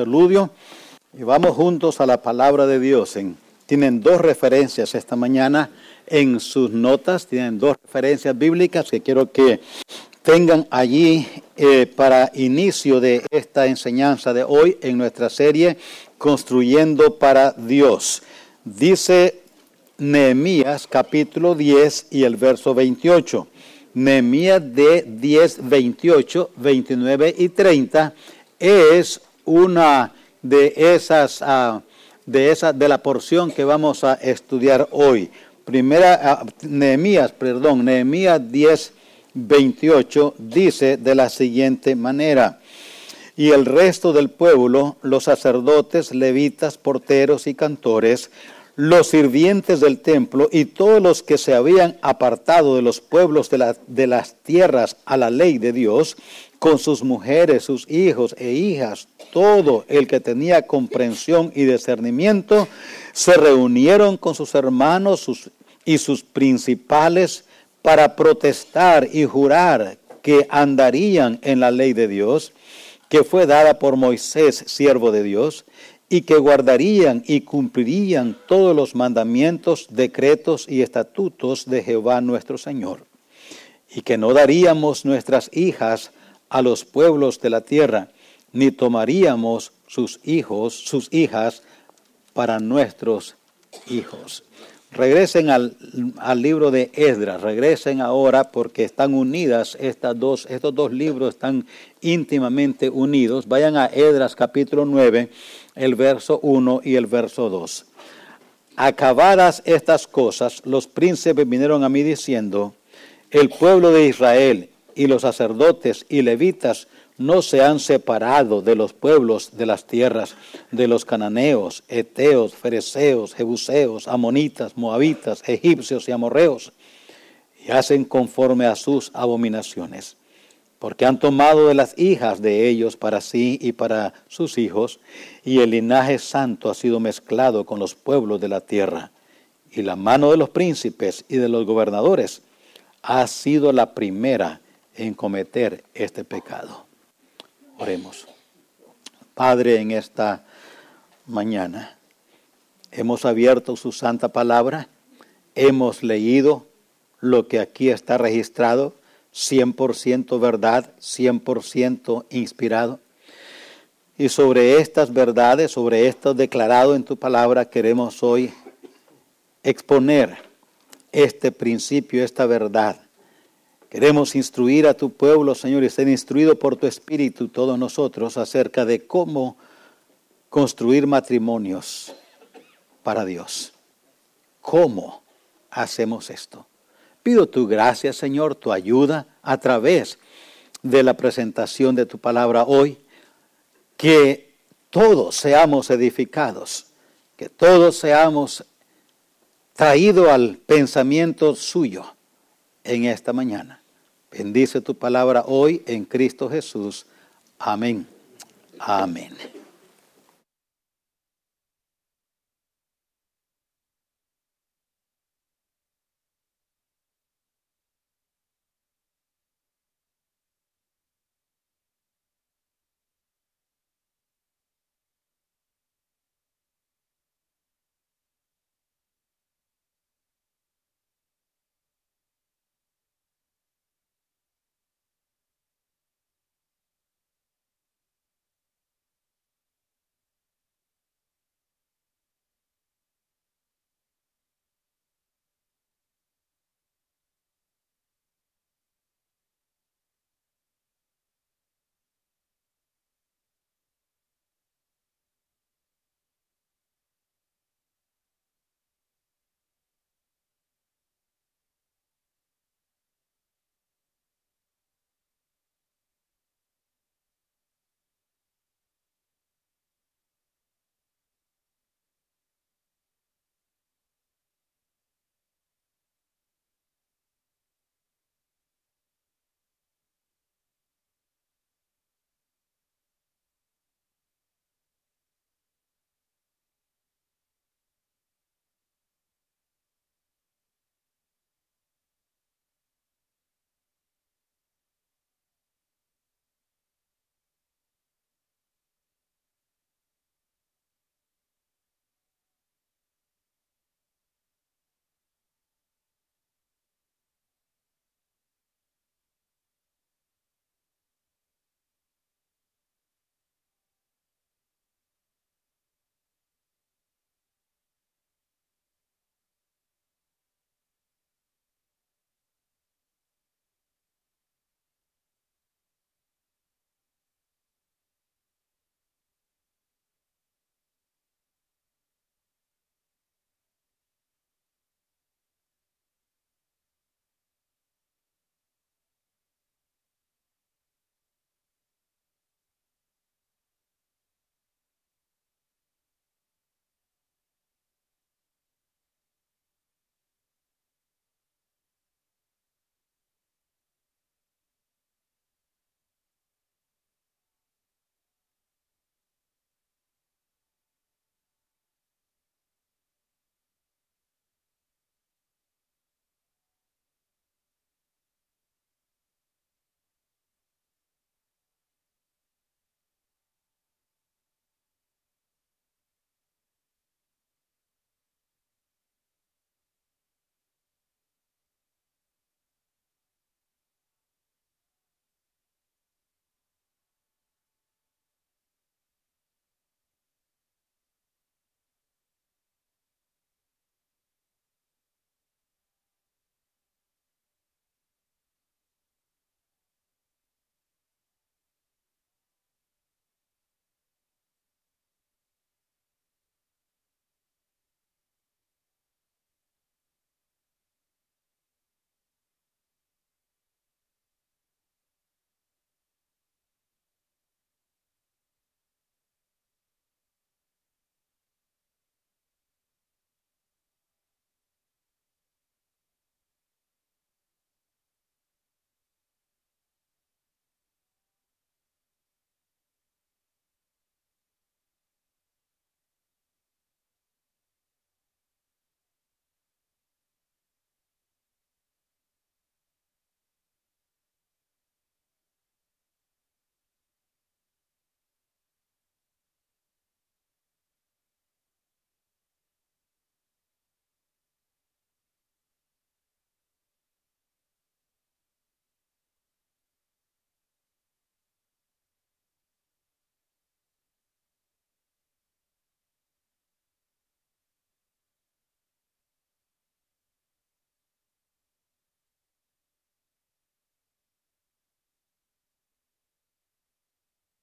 interludio y vamos juntos a la palabra de Dios. tienen dos referencias esta mañana en sus notas, tienen dos referencias bíblicas que quiero que tengan allí eh, para inicio de esta enseñanza de hoy en nuestra serie Construyendo para Dios. Dice Nehemías capítulo 10 y el verso 28. Nehemías de 10, 28, 29 y 30 es una de esas, uh, de esa, de la porción que vamos a estudiar hoy. Primera, uh, Nehemías, perdón, Nehemías 10, 28 dice de la siguiente manera. Y el resto del pueblo, los sacerdotes, levitas, porteros y cantores, los sirvientes del templo y todos los que se habían apartado de los pueblos de, de, las tierras a la ley de Dios, con sus mujeres, sus hijos e hijas, todo el que tenía comprensión y discernimiento, se reunieron con sus hermanos y sus principales para protestar y jurar que andarían en la ley de Dios, que fue dada por Moisés, siervo de Dios, y que guardarían y cumplirían todos los mandamientos, decretos y estatutos de Jehová nuestro Señor, y que no daríamos nuestras hijas a los pueblos de la tierra, ni tomaríamos sus hijos, sus hijas, para nuestros hijos. Regresen al, libro de Esdras, regresen ahora porque están unidas estas dos, estos dos libros están íntimamente unidos. Vayan a Esdras capítulo 9 el verso 1 y el verso 2. Acabadas estas cosas, los príncipes vinieron a mí diciendo, el pueblo de Israel y los sacerdotes y levitas no se han separado de los pueblos de las tierras de los cananeos, eteos, fereceos, jebuseos, amonitas, moabitas, egipcios y amorreos, y hacen conforme a sus abominaciones porque han tomado de las hijas de ellos para sí y para sus hijos, y el linaje santo ha sido mezclado con los pueblos de la tierra, y la mano de los príncipes y de los gobernadores ha sido la primera en cometer este pecado. Oremos. Padre, en esta mañana hemos abierto su santa palabra, hemos leído lo que aquí está registrado, 100% verdad, 100% inspirado. Y sobre estas verdades, sobre esto declarado en tu palabra, queremos hoy exponer este principio, esta verdad. Queremos instruir a tu pueblo, Señor, y ser instruido por tu Espíritu, todos nosotros, acerca de cómo construir matrimonios para Dios. ¿Cómo hacemos esto? Pido tu gracia, Señor, tu ayuda a través de la presentación de tu palabra hoy, que todos seamos edificados, que todos seamos traídos al pensamiento suyo en esta mañana. Bendice tu palabra hoy en Cristo Jesús. Amén. Amén.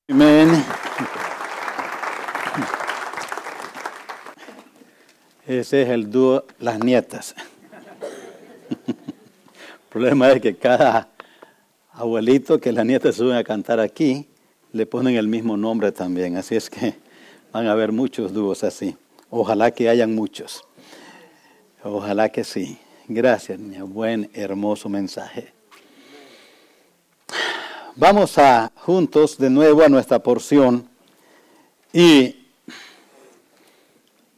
Amén. Ese es el dúo Las Nietas. El problema es que cada abuelito que las nietas suben a cantar aquí, le ponen el mismo nombre también. Así es que van a haber muchos dúos así. Ojalá que hayan muchos. Ojalá que sí. Gracias, niña. Buen, hermoso mensaje. Vamos a juntos de nuevo a nuestra porción y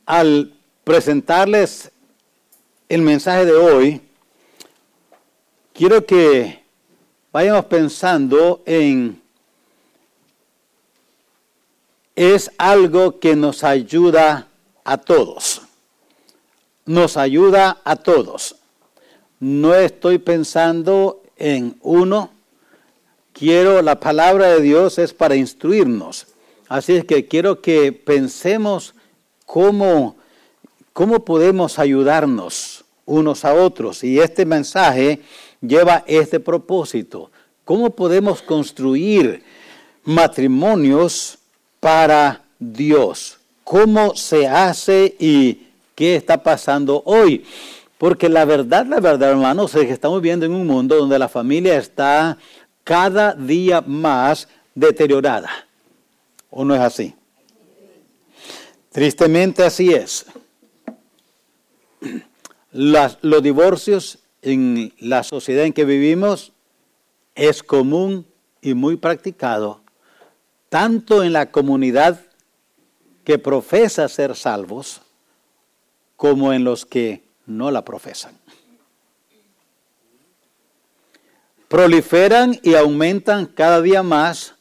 al presentarles el mensaje de hoy, quiero que vayamos pensando en es algo que nos ayuda a todos. Nos ayuda a todos. No estoy pensando en uno. Quiero, la palabra de Dios es para instruirnos. Así es que quiero que pensemos cómo ¿Cómo podemos ayudarnos unos a otros? Y este mensaje lleva este propósito. ¿Cómo podemos construir matrimonios para Dios? ¿Cómo se hace y qué está pasando hoy? Porque la verdad, la verdad, hermanos, es que estamos viviendo en un mundo donde la familia está cada día más deteriorada. ¿O no es así? Tristemente así es los divorcios en la sociedad en que vivimos es común y muy practicado, tanto en la comunidad que profesa ser salvos, como en los que no la profesan. Proliferan y aumentan cada día más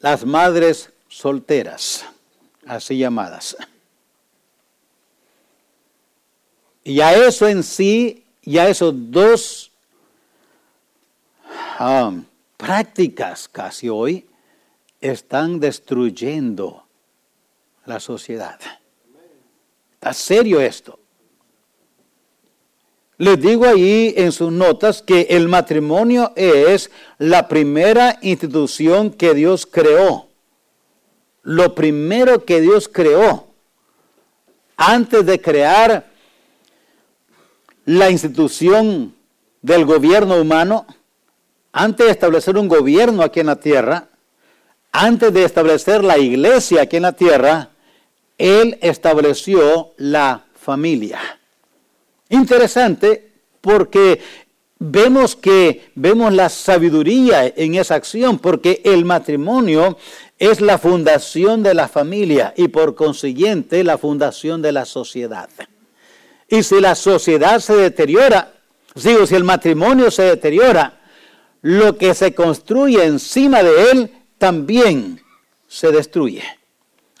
las madres solteras, así llamadas. Y a eso en sí, y a esos dos um, prácticas casi hoy, están destruyendo la sociedad. Está serio esto. Les digo ahí en sus notas que el matrimonio es la primera institución que Dios creó. Lo primero que Dios creó. Antes de crear la institución del gobierno humano, antes de establecer un gobierno aquí en la tierra, antes de establecer la iglesia aquí en la tierra, Él estableció la familia. Interesante porque vemos que vemos la sabiduría en esa acción, porque el matrimonio es la fundación de la familia y por consiguiente la fundación de la sociedad. Y si la sociedad se deteriora, digo, si el matrimonio se deteriora, lo que se construye encima de él también se destruye.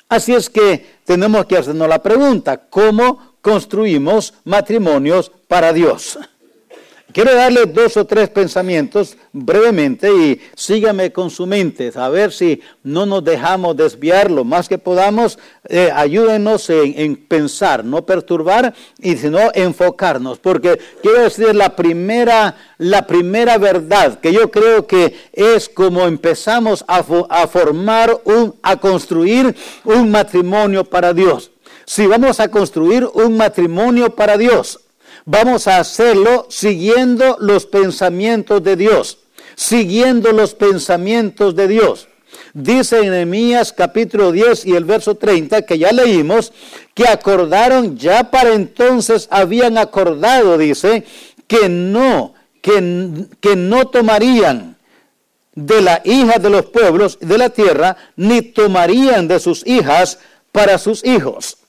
Así es que tenemos que hacernos la pregunta, ¿cómo construimos matrimonios para Dios? Quiero darle dos o tres pensamientos brevemente y sígame con su mente, a ver si no nos dejamos desviar lo más que podamos. Eh, ayúdenos en, pensar, no perturbar, y sino enfocarnos, porque quiero decir la primera, la primera verdad que yo creo que es como empezamos a, a formar, un, a construir un matrimonio para Dios. Si vamos a construir un matrimonio para Dios, Vamos a hacerlo siguiendo los pensamientos de Dios, siguiendo los pensamientos de Dios. Dice en capítulo 10 y el verso 30 que ya leímos, que acordaron, ya para entonces habían acordado, dice, que no, que, que no tomarían de la hija de los pueblos de la tierra, ni tomarían de sus hijas para sus hijos.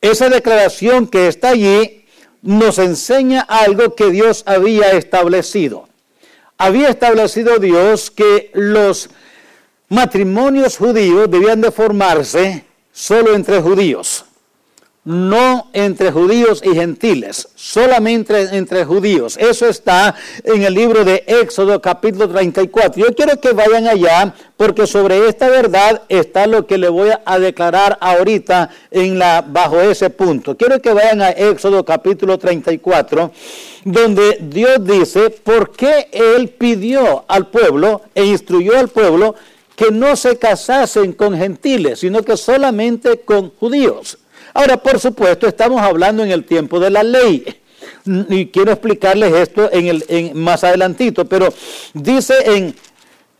Esa declaración que está allí nos enseña algo que Dios había establecido. Había establecido Dios que los matrimonios judíos debían de formarse solo entre judíos. No entre judíos y gentiles, solamente entre judíos. Eso está en el libro de Éxodo capítulo 34. Yo quiero que vayan allá porque sobre esta verdad está lo que le voy a declarar ahorita en la, bajo ese punto. Quiero que vayan a Éxodo capítulo 34, donde Dios dice por qué Él pidió al pueblo e instruyó al pueblo que no se casasen con gentiles, sino que solamente con judíos. Ahora, por supuesto, estamos hablando en el tiempo de la ley. Y quiero explicarles esto en el, más adelantito, pero dice en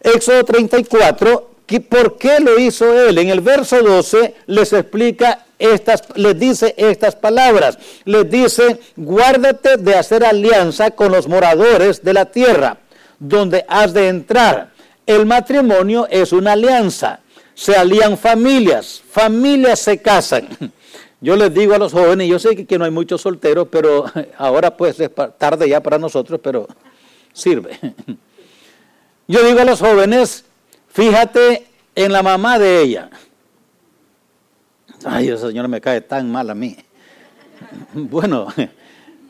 Éxodo 34 que por qué lo hizo él. En el verso 12 les explica estas, les dice estas palabras. Les dice, guárdate de hacer alianza con los moradores de la tierra, donde has de entrar. El matrimonio es una alianza. Se alían familias, familias se casan. Yo les digo a los jóvenes, yo sé que, no hay muchos solteros, pero ahora pues es tarde ya para nosotros, pero sirve. Yo digo a los jóvenes, fíjate en la mamá de ella. Ay, esa señora me cae tan mal a mí. Bueno,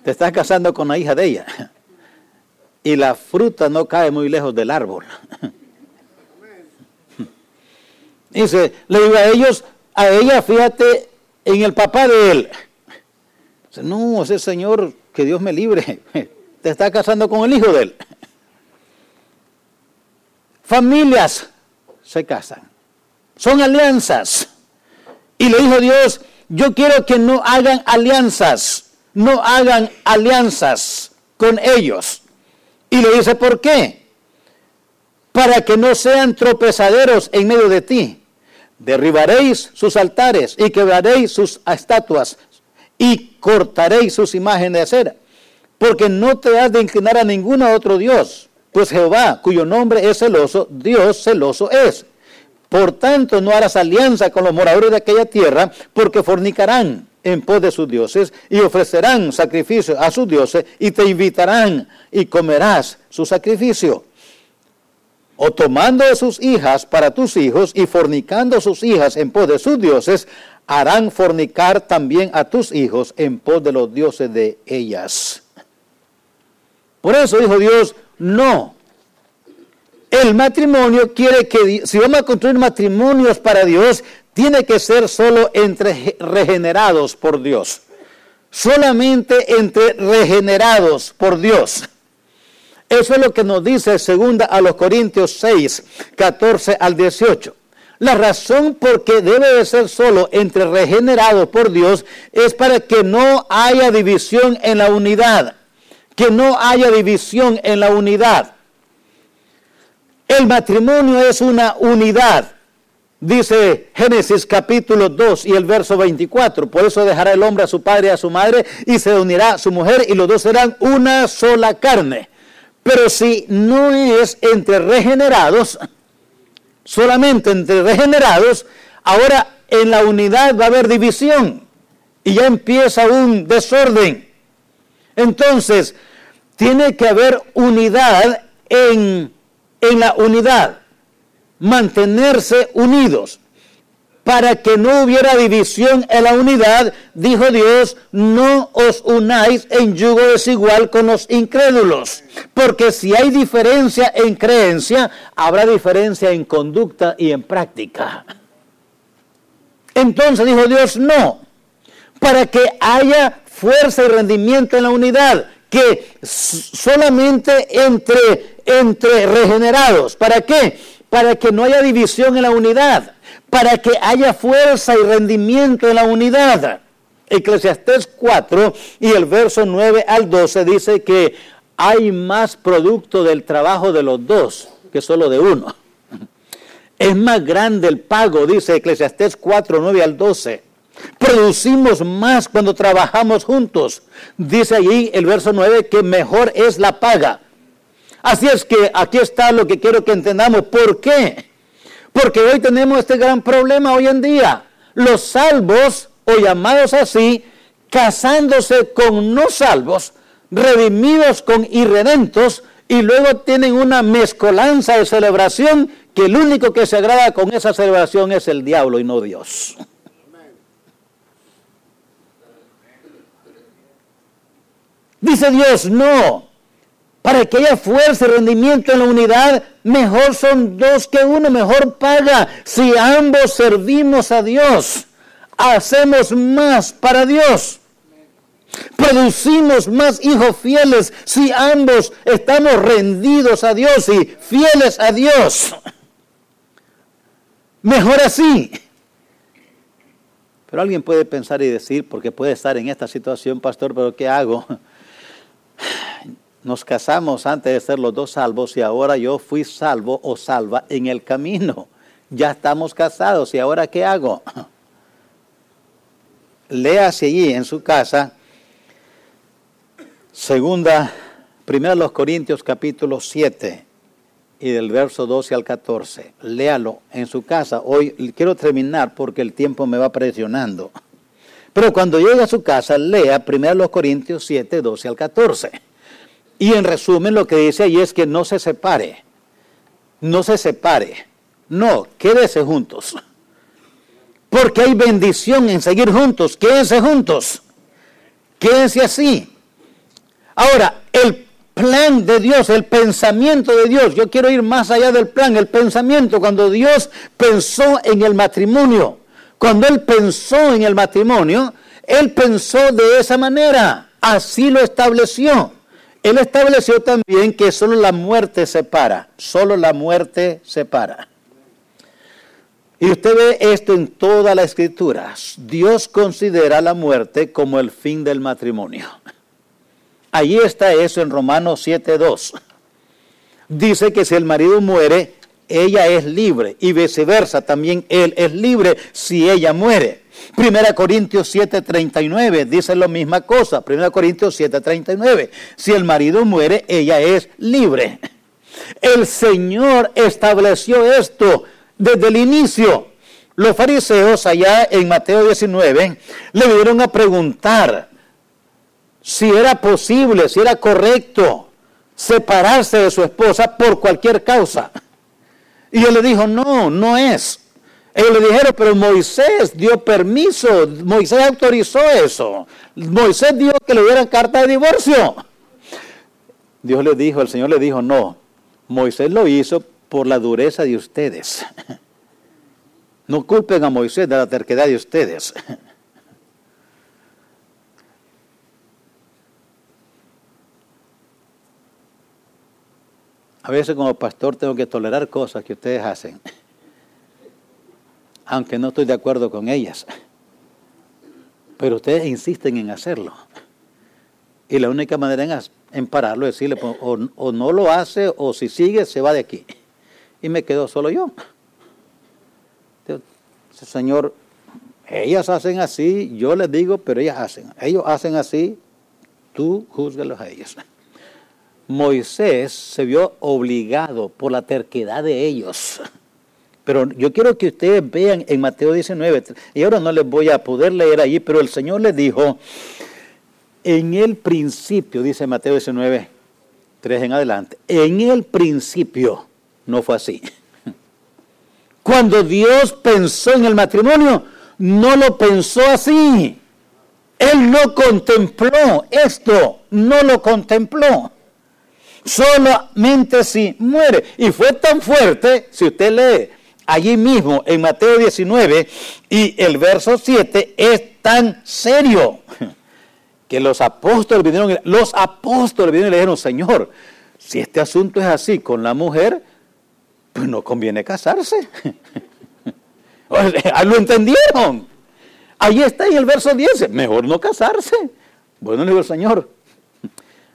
te estás casando con la hija de ella. Y la fruta no cae muy lejos del árbol. Dice, le digo a ellos, a ella, fíjate en el papá de él. No, ese señor, que Dios me libre, te está casando con el hijo de él. Familias se casan, son alianzas. Y le dijo Dios, yo quiero que no hagan alianzas, no hagan alianzas con ellos. Y le dice, ¿por qué? Para que no sean tropezaderos en medio de ti derribaréis sus altares y quebraréis sus estatuas y cortaréis sus imágenes de acera, porque no te has de inclinar a ningún otro Dios, pues Jehová, cuyo nombre es celoso, Dios celoso es. Por tanto, no harás alianza con los moradores de aquella tierra, porque fornicarán en pos de sus dioses y ofrecerán sacrificio a sus dioses y te invitarán y comerás su sacrificio o tomando de sus hijas para tus hijos y fornicando sus hijas en pos de sus dioses, harán fornicar también a tus hijos en pos de los dioses de ellas. Por eso dijo Dios, no. El matrimonio quiere que, si vamos a construir matrimonios para Dios, tiene que ser solo entre regenerados por Dios. Solamente entre regenerados por Dios. Eso es lo que nos dice segunda a los Corintios 6, 14 al 18. La razón por qué debe de ser solo entre regenerados por Dios es para que no haya división en la unidad. Que no haya división en la unidad. El matrimonio es una unidad. Dice Génesis capítulo 2 y el verso 24. Por eso dejará el hombre a su padre y a su madre y se unirá a su mujer y los dos serán una sola carne. Pero si no es entre regenerados, solamente entre regenerados, ahora en la unidad va a haber división y ya empieza un desorden. Entonces, tiene que haber unidad en, en la unidad, mantenerse unidos para que no hubiera división en la unidad, dijo Dios, no os unáis en yugo desigual con los incrédulos, porque si hay diferencia en creencia, habrá diferencia en conducta y en práctica. Entonces dijo Dios, no, para que haya fuerza y rendimiento en la unidad, que solamente entre, entre regenerados, ¿para qué? Para que no haya división en la unidad para que haya fuerza y rendimiento en la unidad. Eclesiastés 4 y el verso 9 al 12 dice que hay más producto del trabajo de los dos que solo de uno. Es más grande el pago, dice Eclesiastés 4, 9 al 12. Producimos más cuando trabajamos juntos. Dice allí el verso 9 que mejor es la paga. Así es que aquí está lo que quiero que entendamos. ¿Por qué? Porque hoy tenemos este gran problema hoy en día. Los salvos, o llamados así, casándose con no salvos, redimidos con irredentos, y luego tienen una mezcolanza de celebración que el único que se agrada con esa celebración es el diablo y no Dios. Dice Dios, no, para que haya fuerza y rendimiento en la unidad, mejor son dos que uno, mejor paga. Si ambos servimos a Dios, hacemos más para Dios. Producimos más hijos fieles si ambos estamos rendidos a Dios y fieles a Dios. Mejor así. Pero alguien puede pensar y decir, porque puede estar en esta situación, pastor, pero ¿qué hago? Nos casamos antes de ser los dos salvos y ahora yo fui salvo o salva en el camino. Ya estamos casados y ahora ¿qué hago? Léase allí en su casa, segunda, primero los Corintios capítulo 7 y del verso 12 al 14. Léalo en su casa. Hoy quiero terminar porque el tiempo me va presionando. Pero cuando llegue a su casa, lea primero los Corintios 7, 12 al 14. Y en resumen lo que dice ahí es que no se separe. No se separe. No, quédese juntos. Porque hay bendición en seguir juntos. Quédense juntos. Quédense así. Ahora, el plan de Dios, el pensamiento de Dios. Yo quiero ir más allá del plan, el pensamiento. Cuando Dios pensó en el matrimonio, cuando Él pensó en el matrimonio, Él pensó de esa manera. Así lo estableció. Él estableció también que solo la muerte separa, solo la muerte separa. Y usted ve esto en toda la escritura. Dios considera la muerte como el fin del matrimonio. Allí está eso en Romanos 7.2. Dice que si el marido muere, ella es libre y viceversa, también él es libre si ella muere. Primera Corintios 7:39 dice la misma cosa. Primera Corintios 7:39. Si el marido muere, ella es libre. El Señor estableció esto desde el inicio. Los fariseos allá en Mateo 19 le vinieron a preguntar si era posible, si era correcto separarse de su esposa por cualquier causa. Y él le dijo, no, no es. Ellos le dijeron, pero Moisés dio permiso, Moisés autorizó eso. Moisés dijo que le dieran carta de divorcio. Dios le dijo, el Señor le dijo, no, Moisés lo hizo por la dureza de ustedes. No culpen a Moisés de la terquedad de ustedes. A veces como pastor tengo que tolerar cosas que ustedes hacen aunque no estoy de acuerdo con ellas. Pero ustedes insisten en hacerlo. Y la única manera en, pararlo es decirle, pues, o, o, no lo hace, o si sigue, se va de aquí. Y me quedo solo yo. Señor, ellas hacen así, yo les digo, pero ellas hacen. Ellos hacen así, tú juzgalos a ellas. Moisés se vio obligado por la terquedad de ellos pero yo quiero que ustedes vean en Mateo 19, y ahora no les voy a poder leer allí, pero el Señor les dijo, en el principio, dice Mateo 19, 3 en adelante, en el principio no fue así. Cuando Dios pensó en el matrimonio, no lo pensó así. Él no contempló esto, no lo contempló. Solamente si muere. Y fue tan fuerte, si usted lee allí mismo en Mateo 19 y el verso 7 es tan serio que los apóstoles vinieron, los apóstoles y le dijeron, Señor, si este asunto es así con la mujer, pues no conviene casarse. Lo entendieron. Ahí está en el verso 10, mejor no casarse. Bueno, le Señor,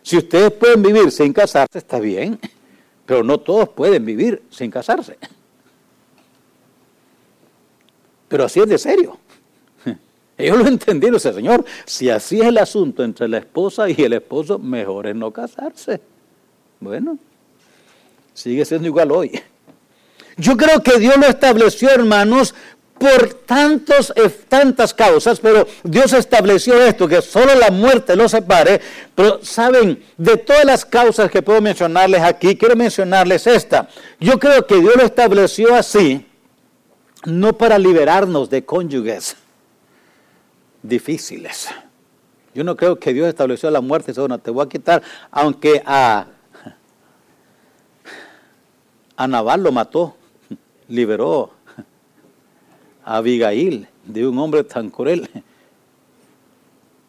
si ustedes pueden vivir sin casarse, está bien, pero no todos pueden vivir sin casarse. Pero así es de serio. Ellos lo entendieron, ese Señor, si así es el asunto entre la esposa y el esposo, mejor es no casarse. Bueno, sigue siendo igual hoy. Yo creo que Dios lo estableció, hermanos, por tantos, eh, tantas causas, pero Dios estableció esto, que solo la muerte lo separe. Pero saben, de todas las causas que puedo mencionarles aquí, quiero mencionarles esta. Yo creo que Dios lo estableció así no para liberarnos de cónyuges difíciles. Yo no creo que Dios estableció la muerte dice, bueno, te voy a quitar, aunque a, a lo mató, liberó a Abigail de un hombre tan cruel.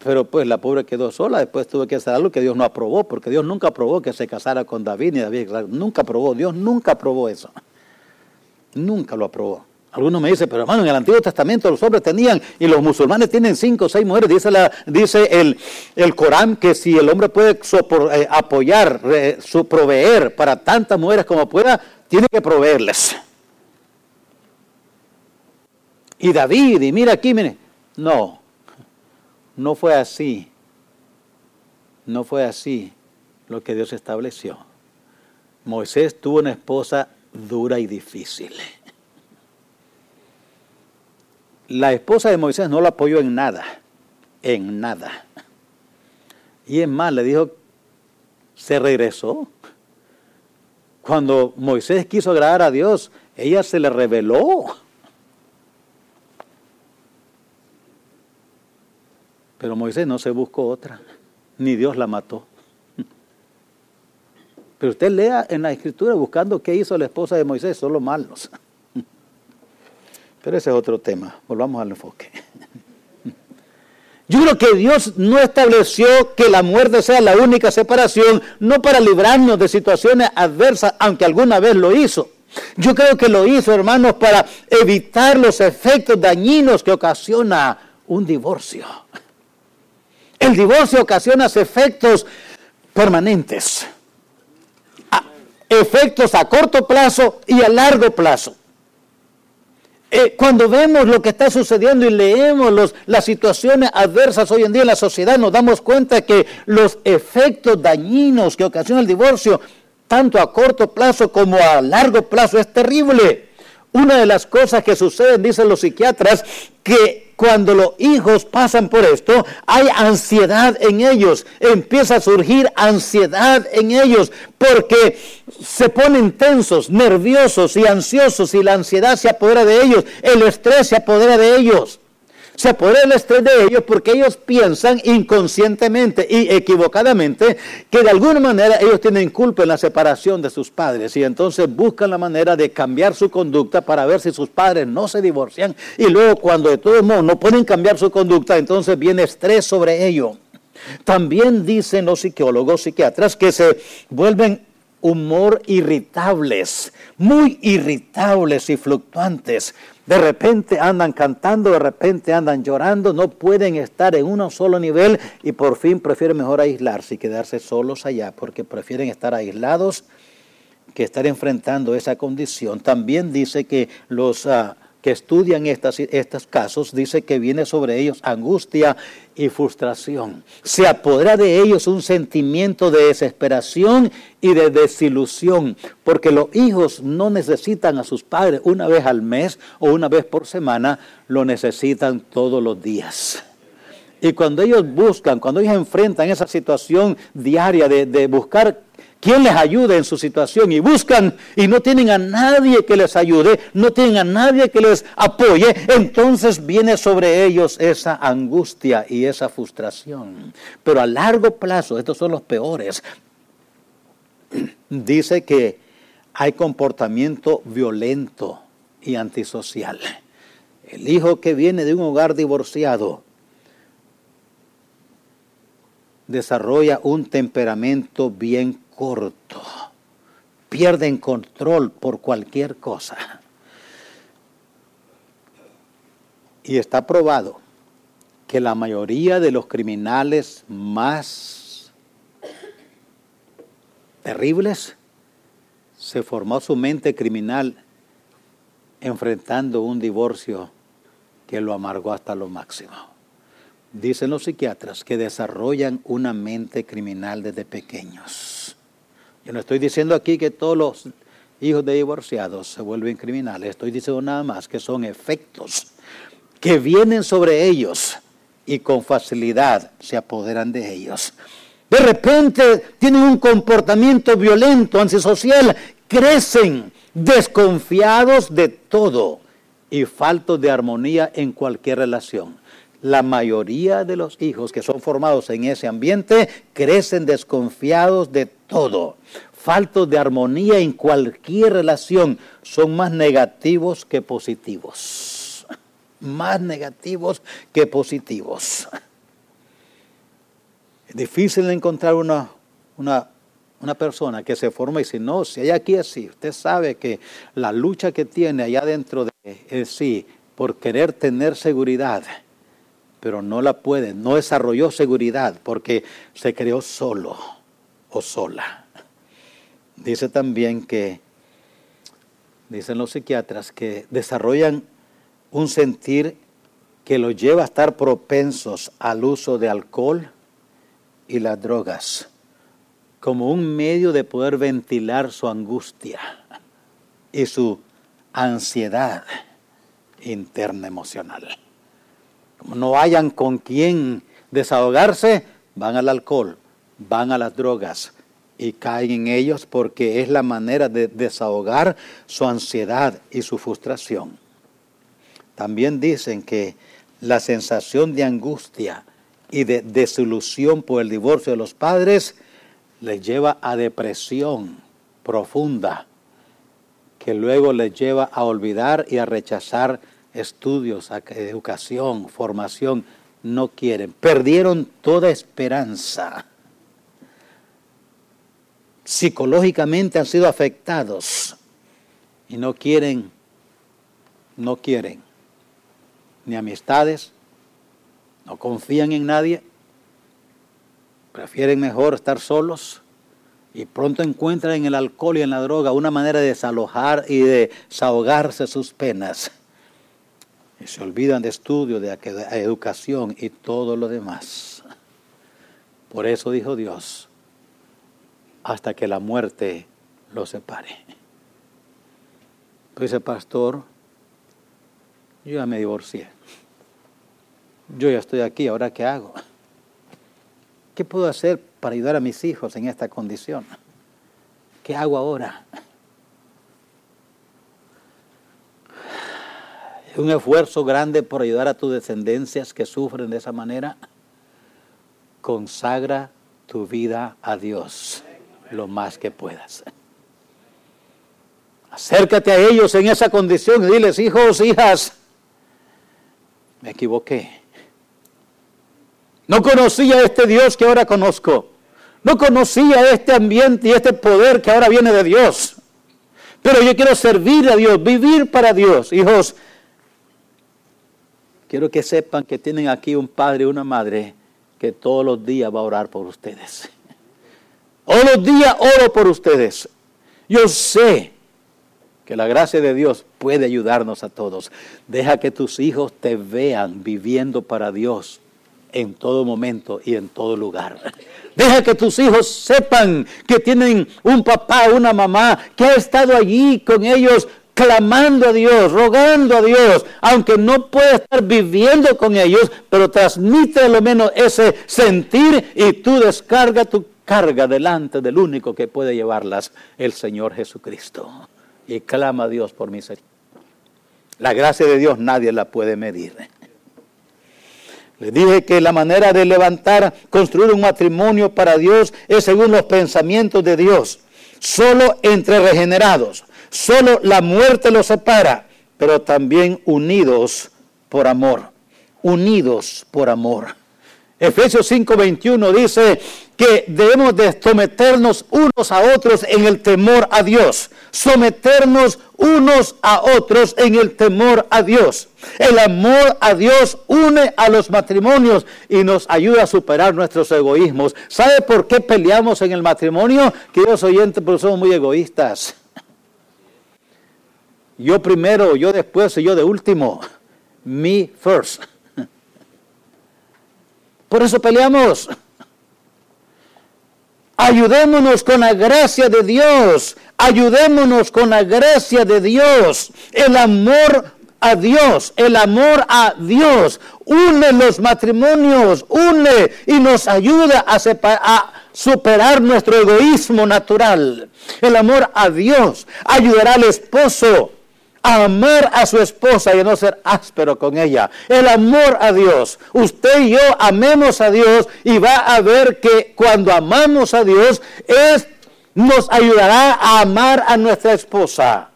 Pero pues la pobre quedó sola, después tuvo que hacer algo que Dios no aprobó, porque Dios nunca aprobó que se casara con David, ni David nunca aprobó, Dios nunca aprobó eso. Nunca lo aprobó. Algunos me dicen, pero hermano, en el Antiguo Testamento los hombres tenían, y los musulmanes tienen cinco o seis mujeres. Dice, la, dice el, el Corán que si el hombre puede eh, apoyar, proveer para tantas mujeres como pueda, tiene que proveerles. Y David, y mira aquí, mire, no, no fue así. No fue así lo que Dios estableció. Moisés tuvo una esposa dura y difícil. La esposa de Moisés no lo apoyó en nada, en nada. Y es más, le dijo, se regresó. Cuando Moisés quiso agradar a Dios, ella se le reveló. Pero Moisés no se buscó otra, ni Dios la mató. Pero usted lea en la escritura buscando qué hizo la esposa de Moisés, solo malos. Pero ese es otro tema, volvamos al enfoque. Yo creo que Dios no estableció que la muerte sea la única separación, no para librarnos de situaciones adversas, aunque alguna vez lo hizo. Yo creo que lo hizo, hermanos, para evitar los efectos dañinos que ocasiona un divorcio. El divorcio ocasiona efectos permanentes, efectos a corto plazo y a largo plazo. Eh, cuando vemos lo que está sucediendo y leemos las situaciones adversas hoy en día en la sociedad, nos damos cuenta que los efectos dañinos que ocasiona el divorcio, tanto a corto plazo como a largo plazo, es terrible. Una de las cosas que suceden, dicen los psiquiatras, que cuando los hijos pasan por esto, hay ansiedad en ellos, empieza a surgir ansiedad en ellos, porque se ponen tensos, nerviosos y ansiosos y la ansiedad se apodera de ellos, el estrés se apodera de ellos se apodera el estrés de ellos porque ellos piensan inconscientemente y equivocadamente que de alguna manera ellos tienen culpa en la separación de sus padres y entonces buscan la manera de cambiar su conducta para ver si sus padres no se divorcian y luego cuando de todos modos no pueden cambiar su conducta, entonces viene estrés sobre ello. También dicen los psicólogos, psiquiatras, que se vuelven humor irritables, muy irritables y fluctuantes. De repente andan cantando, de repente andan llorando, no pueden estar en un solo nivel y por fin prefieren mejor aislarse y quedarse solos allá porque prefieren estar aislados que estar enfrentando esa condición. También dice que los... Ah, que estudian estas, estos casos, dice que viene sobre ellos angustia y frustración. Se apodera de ellos un sentimiento de desesperación y de desilusión, porque los hijos no necesitan a sus padres una vez al mes o una vez por semana, lo necesitan todos los días. Y cuando ellos buscan, cuando ellos enfrentan esa situación diaria de, de buscar ¿Quién les ayude en su situación? Y buscan y no tienen a nadie que les ayude, no tienen a nadie que les apoye. Entonces viene sobre ellos esa angustia y esa frustración. Pero a largo plazo, estos son los peores. Dice que hay comportamiento violento y antisocial. El hijo que viene de un hogar divorciado desarrolla un temperamento bien corto, pierden control por cualquier cosa. Y está probado que la mayoría de los criminales más terribles se formó su mente criminal enfrentando un divorcio que lo amargó hasta lo máximo. Dicen los psiquiatras que desarrollan una mente criminal desde pequeños. Yo no estoy diciendo aquí que todos los hijos de divorciados se vuelven criminales, estoy diciendo nada más que son efectos que vienen sobre ellos y con facilidad se apoderan de ellos. De repente tienen un comportamiento violento, antisocial, crecen desconfiados de todo y faltos de armonía en cualquier relación. La mayoría de los hijos que son formados en ese ambiente crecen desconfiados de todo, faltos de armonía en cualquier relación, son más negativos que positivos. Más negativos que positivos. Es difícil encontrar una, una, una persona que se forma y si no, si hay aquí así, usted sabe que la lucha que tiene allá dentro de sí por querer tener seguridad, pero no la puede, no desarrolló seguridad porque se creó solo o sola. Dice también que, dicen los psiquiatras, que desarrollan un sentir que los lleva a estar propensos al uso de alcohol y las drogas como un medio de poder ventilar su angustia y su ansiedad interna emocional. Como no hayan con quién desahogarse, van al alcohol, van a las drogas y caen en ellos porque es la manera de desahogar su ansiedad y su frustración. También dicen que la sensación de angustia y de desilusión por el divorcio de los padres les lleva a depresión profunda, que luego les lleva a olvidar y a rechazar estudios, educación, formación, no quieren. Perdieron toda esperanza. Psicológicamente han sido afectados y no quieren, no quieren ni amistades, no confían en nadie, prefieren mejor estar solos y pronto encuentran en el alcohol y en la droga una manera de desalojar y de desahogarse sus penas y se olvidan de estudio, de educación y todo lo demás. Por eso dijo Dios, hasta que la muerte los separe. Pues dice, pastor, yo ya me divorcié. Yo ya estoy aquí, ¿ahora qué hago? ¿Qué puedo hacer para ayudar a mis hijos en esta condición? ¿Qué hago ahora? un esfuerzo grande por ayudar a tus descendencias que sufren de esa manera, consagra tu vida a Dios lo más que puedas. Acércate a ellos en esa condición y diles, hijos, hijas, me equivoqué. No conocía este Dios que ahora conozco. No conocía este ambiente y este poder que ahora viene de Dios. Pero yo quiero servir a Dios, vivir para Dios. Hijos, Quiero que sepan que tienen aquí un padre y una madre que todos los días va a orar por ustedes. Todos los días oro por ustedes. Yo sé que la gracia de Dios puede ayudarnos a todos. Deja que tus hijos te vean viviendo para Dios en todo momento y en todo lugar. Deja que tus hijos sepan que tienen un papá, una mamá que ha estado allí con ellos clamando a Dios, rogando a Dios, aunque no puede estar viviendo con ellos, pero transmite a lo menos ese sentir y tú descarga tu carga delante del único que puede llevarlas, el Señor Jesucristo. Y clama a Dios por misericordia. La gracia de Dios nadie la puede medir. Le dije que la manera de levantar, construir un matrimonio para Dios es según los pensamientos de Dios. Solo entre regenerados. Solo la muerte los separa, pero también unidos por amor. Unidos por amor. Efesios 5:21 dice que debemos de someternos unos a otros en el temor a Dios. Someternos unos a otros en el temor a Dios. El amor a Dios une a los matrimonios y nos ayuda a superar nuestros egoísmos. ¿Sabe por qué peleamos en el matrimonio? Queridos oyentes, porque somos muy egoístas. Yo primero, yo después y yo de último. Me first. Por eso peleamos. Ayudémonos con la gracia de Dios. Ayudémonos con la gracia de Dios. El amor a Dios, el amor a Dios. Une los matrimonios, une y nos ayuda a, a superar nuestro egoísmo natural. El amor a Dios ayudará al esposo amar a su esposa y no ser áspero con ella. El amor a Dios. Usted y yo amemos a Dios y va a ver que cuando amamos a Dios es, nos ayudará a amar a nuestra esposa.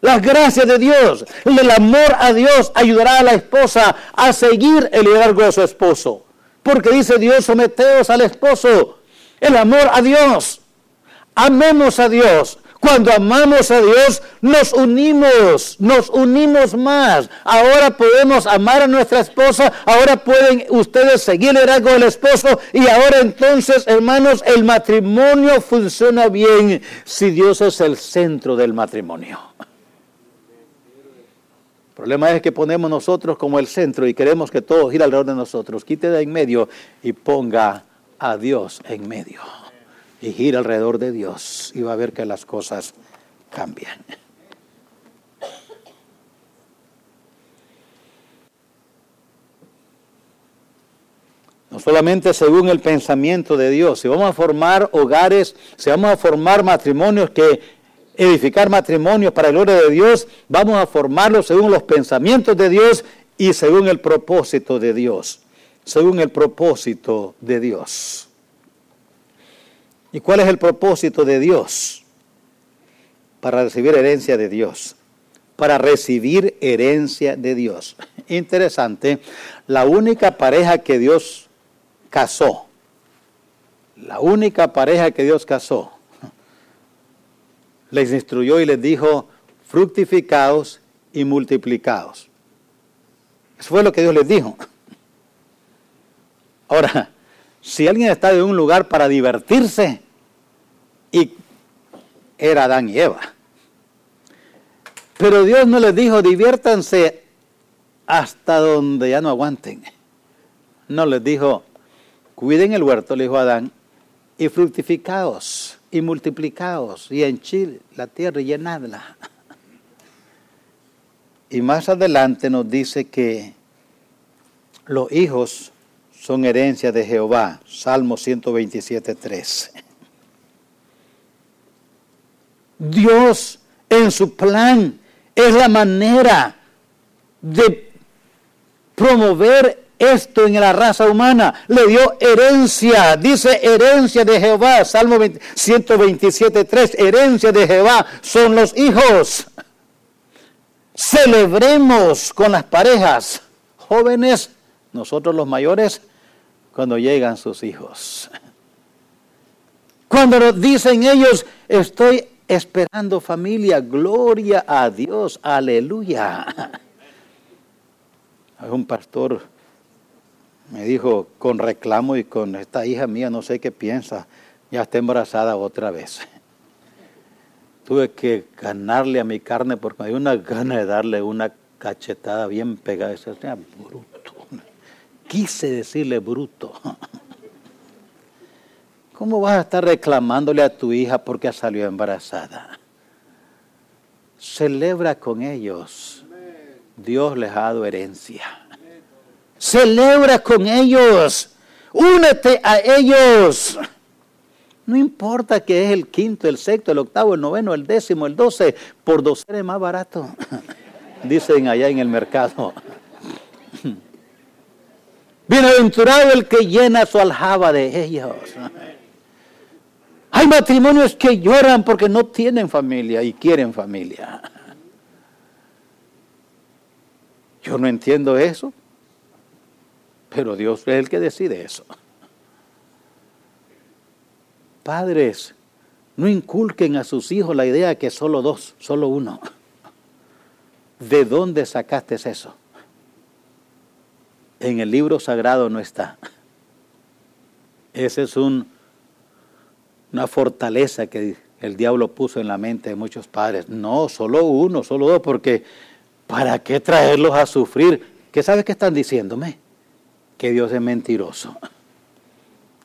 Las gracias de Dios, el amor a Dios ayudará a la esposa a seguir el liderazgo de su esposo. Porque dice Dios, someteos al esposo. El amor a Dios. Amemos a Dios. Cuando amamos a Dios, nos unimos, nos unimos más. Ahora podemos amar a nuestra esposa, ahora pueden ustedes seguir el del esposo y ahora entonces, hermanos, el matrimonio funciona bien si Dios es el centro del matrimonio. El problema es que ponemos nosotros como el centro y queremos que todo gire alrededor de nosotros. Quite de en medio y ponga a Dios en medio y gira alrededor de Dios y va a ver que las cosas cambian. No solamente según el pensamiento de Dios, si vamos a formar hogares, si vamos a formar matrimonios que edificar matrimonios para la gloria de Dios, vamos a formarlos según los pensamientos de Dios y según el propósito de Dios, según el propósito de Dios. ¿Y cuál es el propósito de Dios? Para recibir herencia de Dios. Para recibir herencia de Dios. Interesante, la única pareja que Dios casó, la única pareja que Dios casó, les instruyó y les dijo, fructificados y multiplicados. Eso fue lo que Dios les dijo. Ahora, si alguien está en un lugar para divertirse, y era Adán y Eva. Pero Dios no les dijo, diviértanse hasta donde ya no aguanten. No les dijo, cuiden el huerto, le dijo Adán, y fructificaos y multiplicaos y henchid la tierra y llenadla. Y más adelante nos dice que los hijos son herencia de Jehová. Salmo 127, 3. Dios en su plan es la manera de promover esto en la raza humana. Le dio herencia, dice herencia de Jehová, Salmo 127, 3, herencia de Jehová son los hijos. Celebremos con las parejas jóvenes, nosotros los mayores, cuando llegan sus hijos. Cuando nos dicen ellos, estoy esperando familia, gloria a Dios, aleluya. Un pastor me dijo con reclamo y con esta hija mía, no sé qué piensa, ya está embarazada otra vez. Tuve que ganarle a mi carne porque me dio una gana de darle una cachetada bien pegada. Ese bruto quise decirle bruto. ¿Cómo vas a estar reclamándole a tu hija porque ha salido embarazada? Celebra con ellos. Dios les ha dado herencia. Celebra con ellos. Únete a ellos. No importa que es el quinto, el sexto, el octavo, el noveno, el décimo, el doce, por doce es más barato. Dicen allá en el mercado. Bienaventurado el que llena su aljaba de ellos. Hay matrimonios que lloran porque no tienen familia y quieren familia. Yo no entiendo eso, pero Dios es el que decide eso. Padres, no inculquen a sus hijos la idea que solo dos, solo uno. ¿De dónde sacaste eso? en el libro sagrado no está. Esa es un, una fortaleza que el diablo puso en la mente de muchos padres. No, solo uno, solo dos, porque ¿para qué traerlos a sufrir? ¿Qué sabes que están diciéndome? Que Dios es mentiroso.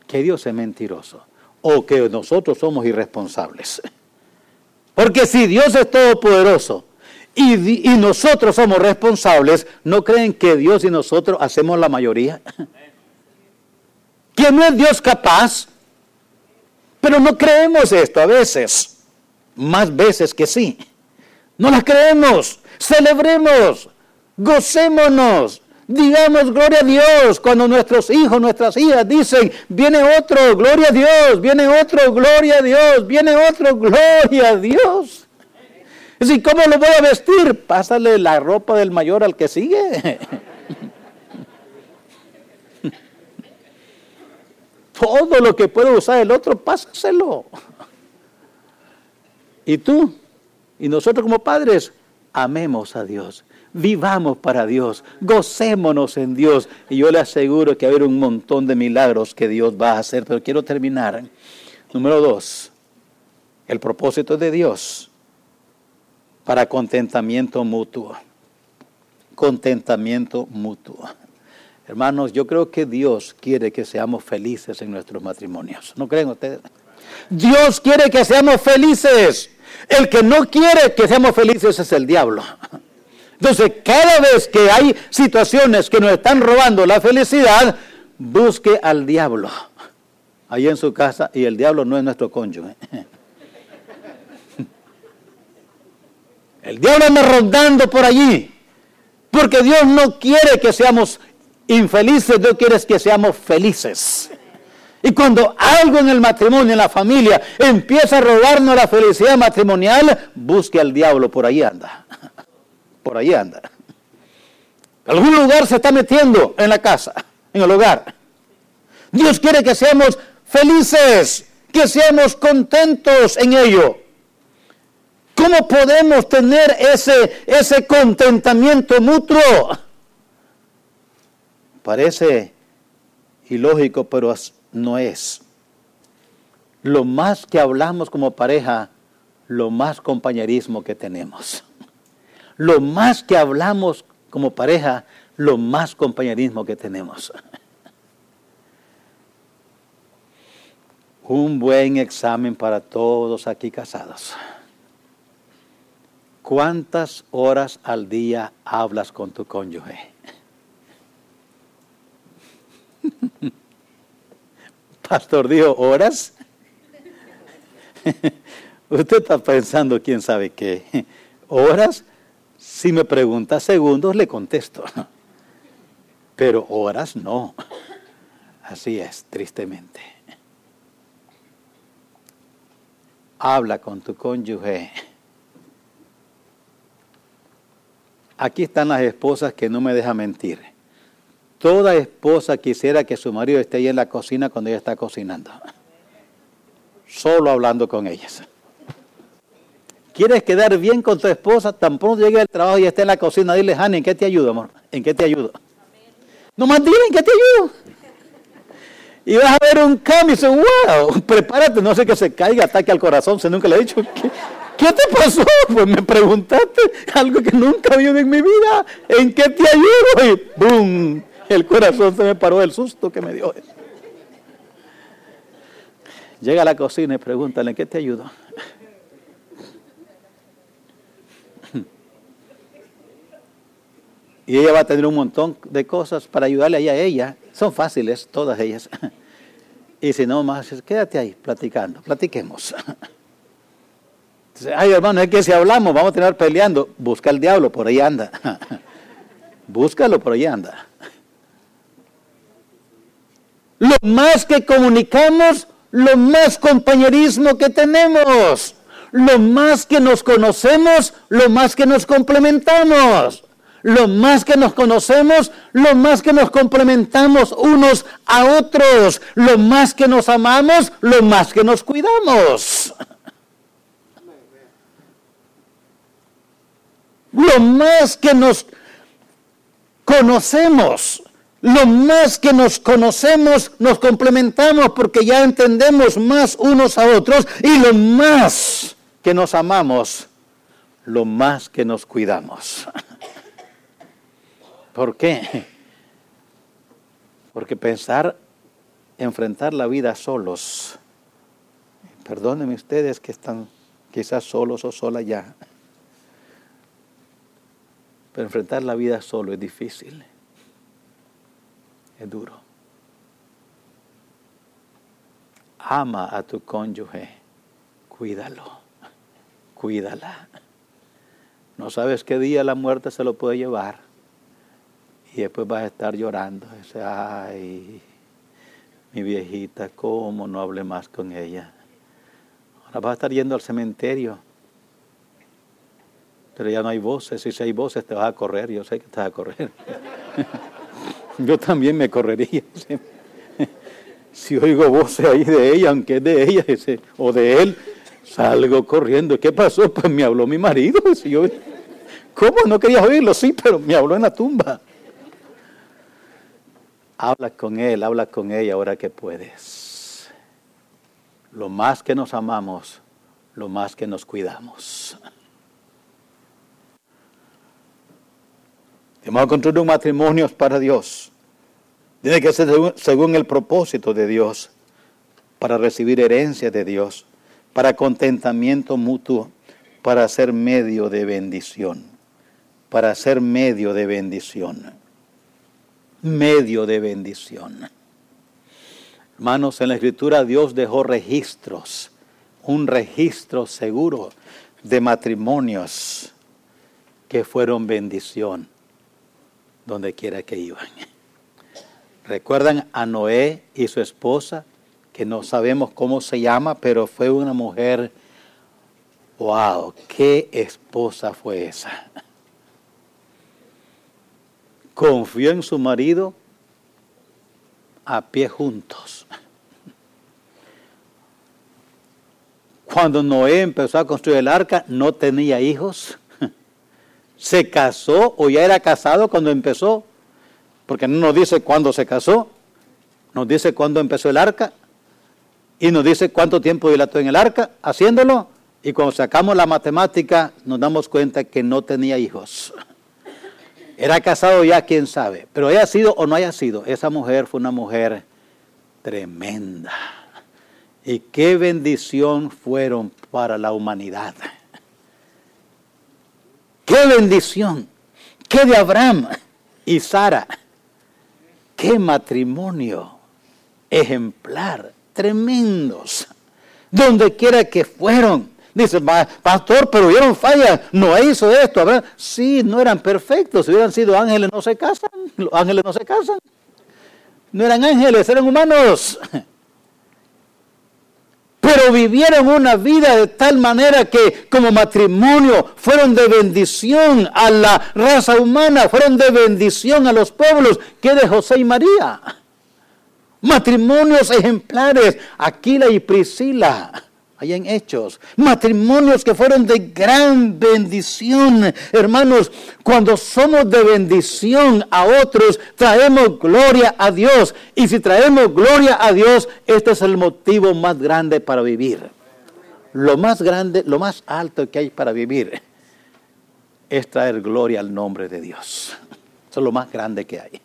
Que Dios es mentiroso. O que nosotros somos irresponsables. Porque si Dios es todopoderoso, y, nosotros somos responsables, ¿no creen que Dios y nosotros hacemos la mayoría? Que no es Dios capaz, pero no creemos esto a veces, más veces que sí. No la creemos. Celebremos. Gocémonos. Digamos gloria a Dios cuando nuestros hijos, nuestras hijas dicen, viene otro, gloria a Dios, viene otro, gloria a Dios, viene otro, gloria a Dios. Es decir, ¿cómo lo voy a vestir? Pásale la ropa del mayor al que sigue. Todo lo que puede usar el otro, pásaselo. Y tú y nosotros como padres, amemos a Dios, vivamos para Dios, gocémonos en Dios. Y yo le aseguro que va a haber un montón de milagros que Dios va a hacer. Pero quiero terminar. Número dos, el propósito de Dios para contentamiento mutuo. Contentamiento mutuo. Hermanos, yo creo que Dios quiere que seamos felices en nuestros matrimonios. ¿No creen ustedes? Dios quiere que seamos felices. El que no quiere que seamos felices es el diablo. Entonces, cada vez que hay situaciones que nos están robando la felicidad, busque al diablo ahí en su casa y el diablo no es nuestro cónyuge. El diablo anda rondando por allí. Porque Dios no quiere que seamos infelices, Dios quiere que seamos felices. Y cuando algo en el matrimonio, en la familia, empieza a robarnos la felicidad matrimonial, busque al diablo, por ahí anda. Por ahí anda. Algún lugar se está metiendo en la casa, en el hogar. Dios quiere que seamos felices, que seamos contentos en ello. ¿Cómo podemos tener ese, ese contentamiento mutuo? Parece ilógico, pero no es. Lo más que hablamos como pareja, lo más compañerismo que tenemos. Lo más que hablamos como pareja, lo más compañerismo que tenemos. Un buen examen para todos aquí casados. ¿Cuántas horas al día hablas con tu cónyuge? Pastor dijo, ¿horas? Usted está pensando quién sabe qué. ¿Horas? Si me pregunta segundos, le contesto. Pero horas no. Así es, tristemente. Habla con tu cónyuge Aquí están las esposas que no me dejan mentir. Toda esposa quisiera que su marido esté ahí en la cocina cuando ella está cocinando. Solo hablando con ellas. ¿Quieres quedar bien con tu esposa? Tan pronto llegue al trabajo y esté en la cocina, dile, Hani, ¿en qué te ayudo, amor? ¿En qué te ayudo? No más dile, ¿en qué te ayudo? Y vas a ver un cambio y dice, wow, prepárate, no sé que se caiga, ataque al corazón, se nunca le he dicho. ¿Qué te pasó? Pues me preguntaste algo que nunca había en mi vida. ¿En qué te ayudo? Y ¡boom! El corazón se me paró del susto que me dio. Llega a la cocina y pregúntale, ¿en qué te ayudo? Y ella va a tener un montón de cosas para ayudarle a ella. Son fáciles, todas ellas. Y si no, más, quédate ahí, platicando, platiquemos. Ay, hermano, es que si hablamos vamos a tener peleando. Busca al diablo, por ahí anda. Búscalo, por ahí anda. Lo más que comunicamos, lo más compañerismo que tenemos. Lo más que nos conocemos, lo más que nos complementamos. Lo más que nos conocemos, lo más que nos complementamos unos a otros. Lo más que nos amamos, lo más que nos cuidamos. lo más que nos conocemos, lo más que nos conocemos, nos complementamos porque ya entendemos más unos a otros y lo más que nos amamos, lo más que nos cuidamos. ¿Por qué? Porque pensar, enfrentar la vida solos, perdónenme ustedes que están quizás solos o sola ya, pero enfrentar la vida solo es difícil. Es duro. Ama a tu cónyuge. Cuídalo. Cuídala. No sabes qué día la muerte se lo puede llevar. Y después vas a estar llorando. Dice, ay, mi viejita, ¿cómo no hable más con ella? Ahora vas a estar yendo al cementerio. Pero ya no hay voces. Si hay voces, te vas a correr. Yo sé que te vas a correr. Yo también me correría. Si oigo voces ahí de ella, aunque es de ella o de él, salgo corriendo. ¿Qué pasó? Pues me habló mi marido. ¿Cómo? No querías oírlo, sí, pero me habló en la tumba. Habla con él, habla con ella ahora que puedes. Lo más que nos amamos, lo más que nos cuidamos. Vamos a construir un matrimonio para Dios. Tiene que ser según, el propósito de Dios, para recibir herencia de Dios, para contentamiento mutuo, para ser medio de bendición, para ser medio de bendición, medio de bendición. Hermanos, en la escritura Dios dejó registros, un registro seguro de matrimonios que fueron bendición donde quiera que iban. Recuerdan a Noé y su esposa, que no sabemos cómo se llama, pero fue una mujer, wow, qué esposa fue esa. Confió en su marido a pie juntos. Cuando Noé empezó a construir el arca, no tenía hijos se casó o ya era casado cuando empezó, porque no nos dice cuándo se casó, nos dice cuándo empezó el arca y nos dice cuánto tiempo dilató en el arca haciéndolo y cuando sacamos la matemática nos damos cuenta que no tenía hijos. Era casado ya, quién sabe, pero haya sido o no haya sido, esa mujer fue una mujer tremenda. Y qué bendición fueron para la humanidad. Qué bendición. Qué de Abraham y Sara. Qué matrimonio ejemplar. Tremendos. Donde quiera que fueron. Dice, pastor, pero vieron falla. No hizo esto. Sí, no eran perfectos. Si hubieran sido ángeles, no se casan. Los ángeles no se casan. No eran ángeles, eran humanos pero vivieron una vida de tal manera que como matrimonio fueron de bendición a la raza humana, fueron de bendición a los pueblos, que de José y María. Matrimonios ejemplares, Aquila y Priscila allá en Hechos. Matrimonios que fueron de gran bendición. Hermanos, cuando somos de bendición a otros, traemos gloria a Dios. Y si traemos gloria a Dios, este es el motivo más grande para vivir. Lo más grande, lo más alto que hay para vivir es traer gloria al nombre de Dios. Eso es lo más grande que hay.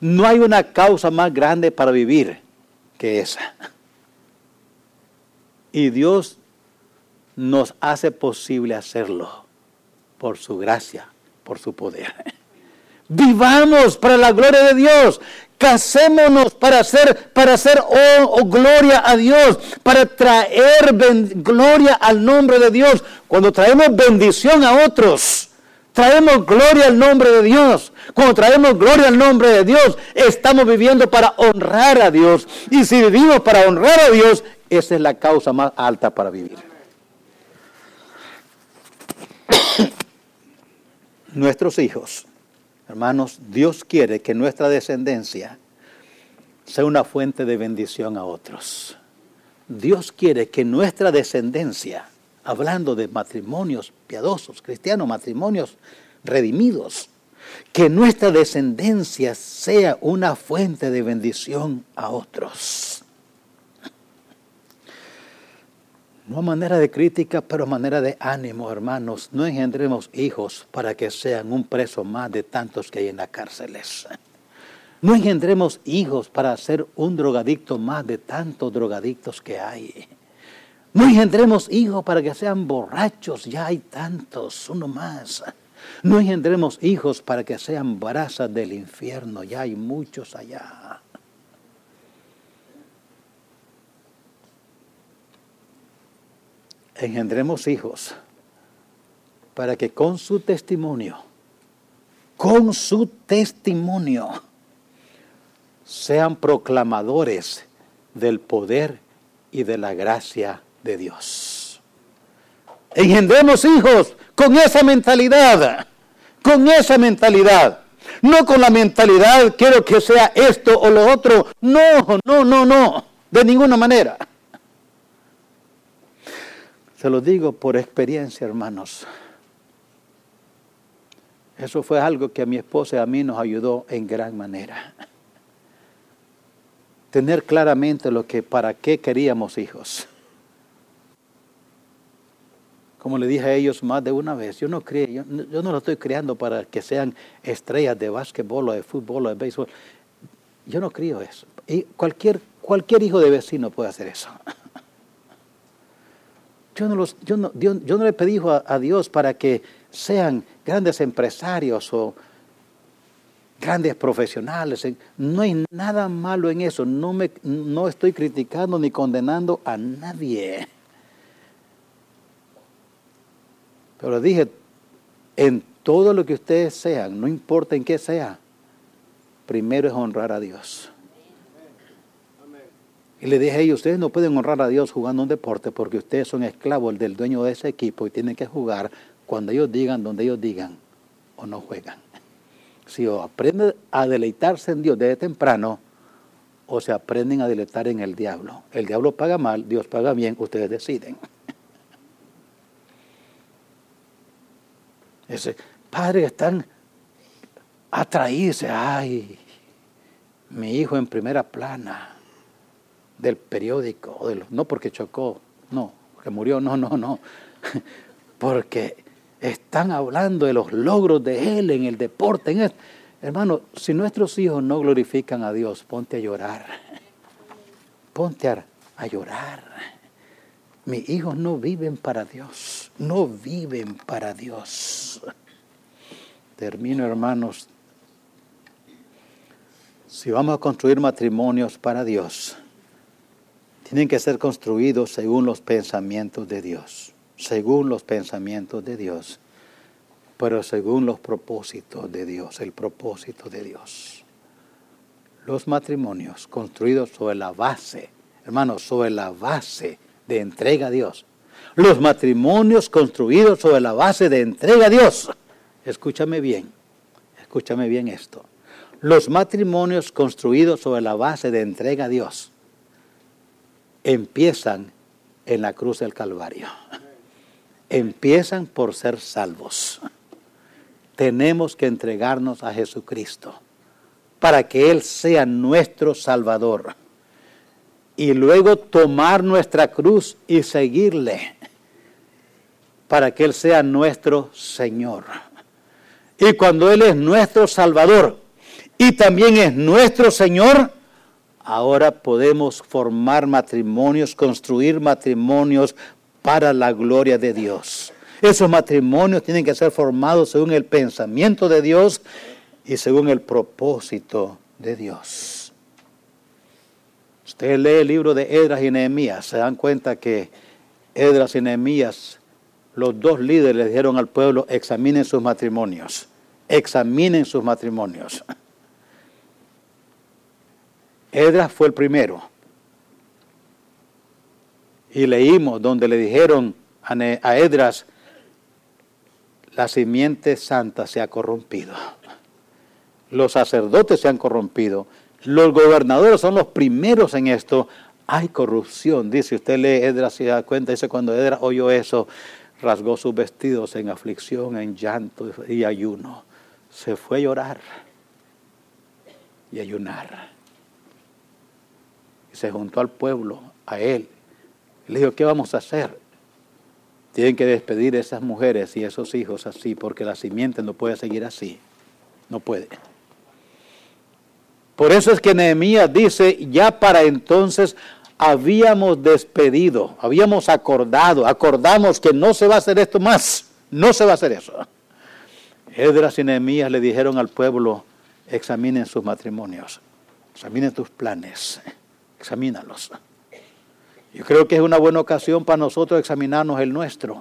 No hay una causa más grande para vivir que esa. Y Dios nos hace posible hacerlo por su gracia, por su poder. Vivamos para la gloria de Dios. Casémonos para hacer, para hacer oh, oh, gloria a Dios, para traer gloria al nombre de Dios. Cuando traemos bendición a otros, traemos gloria al nombre de Dios. Cuando traemos gloria al nombre de Dios, estamos viviendo para honrar a Dios. Y si vivimos para honrar a Dios, esa es la causa más alta para vivir. Nuestros hijos, hermanos, Dios quiere que nuestra descendencia sea una fuente de bendición a otros. Dios quiere que nuestra descendencia, hablando de matrimonios piadosos, cristianos, matrimonios redimidos, que nuestra descendencia sea una fuente de bendición a otros. No a manera de crítica, pero a manera de ánimo, hermanos. No engendremos hijos para que sean un preso más de tantos que hay en las cárceles. No engendremos hijos para ser un drogadicto más de tantos drogadictos que hay. No engendremos hijos para que sean borrachos, ya hay tantos, uno más. No engendremos hijos para que sean brasas del infierno, ya hay muchos allá. Engendremos hijos para que con su testimonio, con su testimonio, sean proclamadores del poder y de la gracia de Dios. Engendremos hijos con esa mentalidad, con esa mentalidad. No con la mentalidad, quiero que sea esto o lo otro. No, no, no, no, de ninguna manera. Se lo digo por experiencia, hermanos. Eso fue algo que a mi esposa y a mí nos ayudó en gran manera. Tener claramente lo que para qué queríamos hijos. Como le dije a ellos más de una vez, yo no creo, yo, no lo estoy creando para que sean estrellas de básquetbol o de fútbol o de béisbol. Yo no creo eso. Y cualquier, cualquier hijo de vecino puede hacer eso. Yo no, los, yo no, yo no le pedí a, a Dios para que sean grandes empresarios o grandes profesionales. No hay nada malo en eso. No, me, no estoy criticando ni condenando a nadie. Pero dije, en todo lo que ustedes sean, no importa en qué sea, primero es honrar a Dios. Y le dije a ellos, ustedes no pueden honrar a Dios jugando un deporte porque ustedes son esclavos del dueño de ese equipo y tienen que jugar cuando ellos digan, donde ellos digan, o no juegan. Si o aprenden a deleitarse en Dios desde temprano, o se aprenden a deleitar en el diablo. El diablo paga mal, Dios paga bien, ustedes deciden. Ese, padre, están atraídos, ay, mi hijo en primera plana del periódico, no porque chocó, no, porque murió, no, no, no, porque están hablando de los logros de él en el deporte. En Hermano, si nuestros hijos no glorifican a Dios, ponte a llorar, ponte a llorar. Mis hijos no viven para Dios, no viven para Dios. Termino, hermanos. Si vamos a construir matrimonios para Dios, tienen que ser construidos según los pensamientos de Dios, según los pensamientos de Dios, pero según los propósitos de Dios, el propósito de Dios. Los matrimonios construidos sobre la base, hermanos, sobre la base de entrega a Dios. Los matrimonios construidos sobre la base de entrega a Dios. Escúchame bien, escúchame bien esto. Los matrimonios construidos sobre la base de entrega a Dios empiezan en la cruz del Calvario. Empiezan por ser salvos. Tenemos que entregarnos a Jesucristo para que Él sea nuestro Salvador. Y luego tomar nuestra cruz y seguirle para que Él sea nuestro Señor. Y cuando Él es nuestro Salvador y también es nuestro Señor, ahora podemos formar matrimonios, construir matrimonios para la gloria de Dios. Esos matrimonios tienen que ser formados según el pensamiento de Dios y según el propósito de Dios. Usted lee el libro de Edras y Nehemías, se dan cuenta que Edras y Nehemías, los dos líderes le dijeron al pueblo, examinen sus matrimonios, examinen sus matrimonios. Edras fue el primero. Y leímos donde le dijeron a Edras, la simiente santa se ha corrompido. Los sacerdotes se han corrompido. Los gobernadores son los primeros en esto. Hay corrupción. Dice, usted lee Edras y da cuenta, dice, cuando Edras oyó eso, rasgó sus vestidos en aflicción, en llanto y ayuno. Se fue a llorar y ayunar se juntó al pueblo, a él. Le dijo, ¿qué vamos a hacer? Tienen que despedir a esas mujeres y esos hijos así, porque la simiente no puede seguir así. No puede. Por eso es que Nehemías dice, ya para entonces habíamos despedido, habíamos acordado, acordamos que no se va a hacer esto más, no se va a hacer eso. Edras y Nehemías le dijeron al pueblo, examinen sus matrimonios, examinen tus planes examínalos. Yo creo que es una buena ocasión para nosotros examinarnos el nuestro.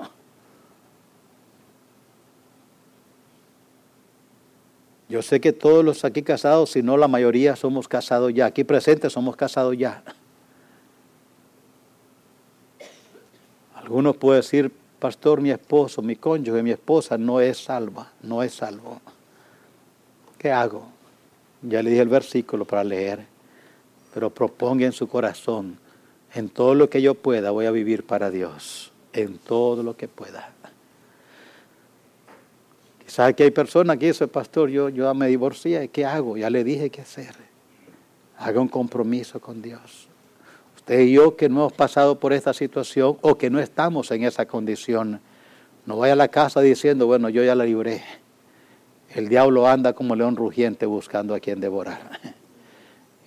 Yo sé que todos los aquí casados, si no la mayoría, somos casados ya. Aquí presentes somos casados ya. Algunos pueden decir, pastor, mi esposo, mi cónyuge, mi esposa no es salva, no es salvo. ¿Qué hago? Ya le dije el versículo para leer pero proponga en su corazón, en todo lo que yo pueda voy a vivir para Dios, en todo lo que pueda. ¿Sabe que hay personas que dicen, pastor, yo, yo me divorcié, ¿qué hago? Ya le dije qué hacer. Haga un compromiso con Dios. Usted y yo que no hemos pasado por esta situación o que no estamos en esa condición, no vaya a la casa diciendo, bueno, yo ya la libré. El diablo anda como león rugiente buscando a quien devorar.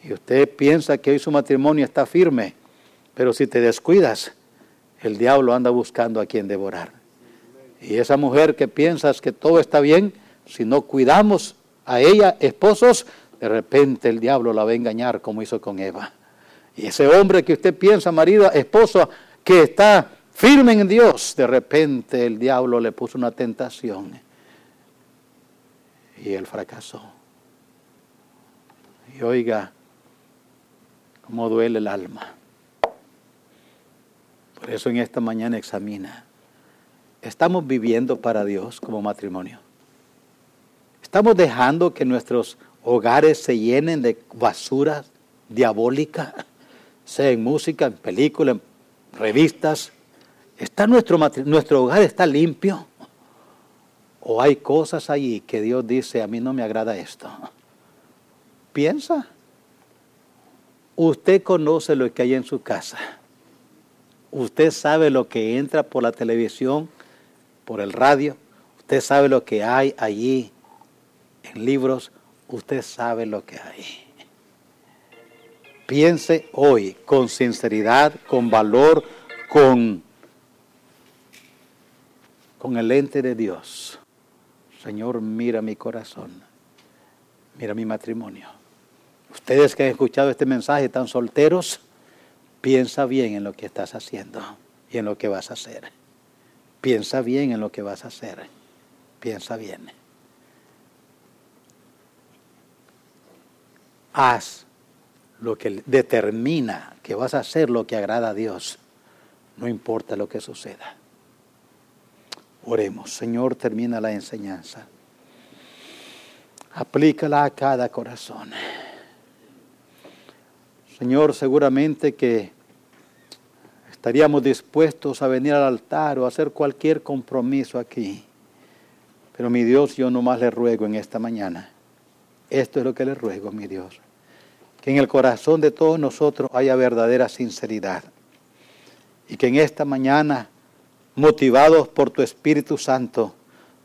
Y usted piensa que hoy su matrimonio está firme, pero si te descuidas, el diablo anda buscando a quien devorar. Y esa mujer que piensas que todo está bien, si no cuidamos a ella, esposos, de repente el diablo la va a engañar como hizo con Eva. Y ese hombre que usted piensa, marido, esposo, que está firme en Dios, de repente el diablo le puso una tentación y él fracasó. Y oiga, cómo duele el alma. Por eso en esta mañana examina ¿Estamos viviendo para Dios como matrimonio? ¿Estamos dejando que nuestros hogares se llenen de basura diabólica, sea en música, en película, en revistas? ¿Está nuestro, nuestro hogar está limpio? ¿O hay cosas allí que Dios dice, a mí no me agrada esto? Piensa. Usted conoce lo que hay en su casa. Usted sabe lo que entra por la televisión por el radio, usted sabe lo que hay allí en libros, usted sabe lo que hay. Piense hoy con sinceridad, con valor, con, con el ente de Dios. Señor, mira mi corazón, mira mi matrimonio. Ustedes que han escuchado este mensaje están solteros, piensa bien en lo que estás haciendo y en lo que vas a hacer. Piensa bien en lo que vas a hacer. Piensa bien. Haz lo que determina que vas a hacer lo que agrada a Dios. No importa lo que suceda. Oremos. Señor, termina la enseñanza. Aplícala a cada corazón. Señor, seguramente que estaríamos dispuestos a venir al altar o a hacer cualquier compromiso aquí. Pero mi Dios, yo nomás le ruego en esta mañana. Esto es lo que le ruego, mi Dios. Que en el corazón de todos nosotros haya verdadera sinceridad. Y que en esta mañana, motivados por tu Espíritu Santo,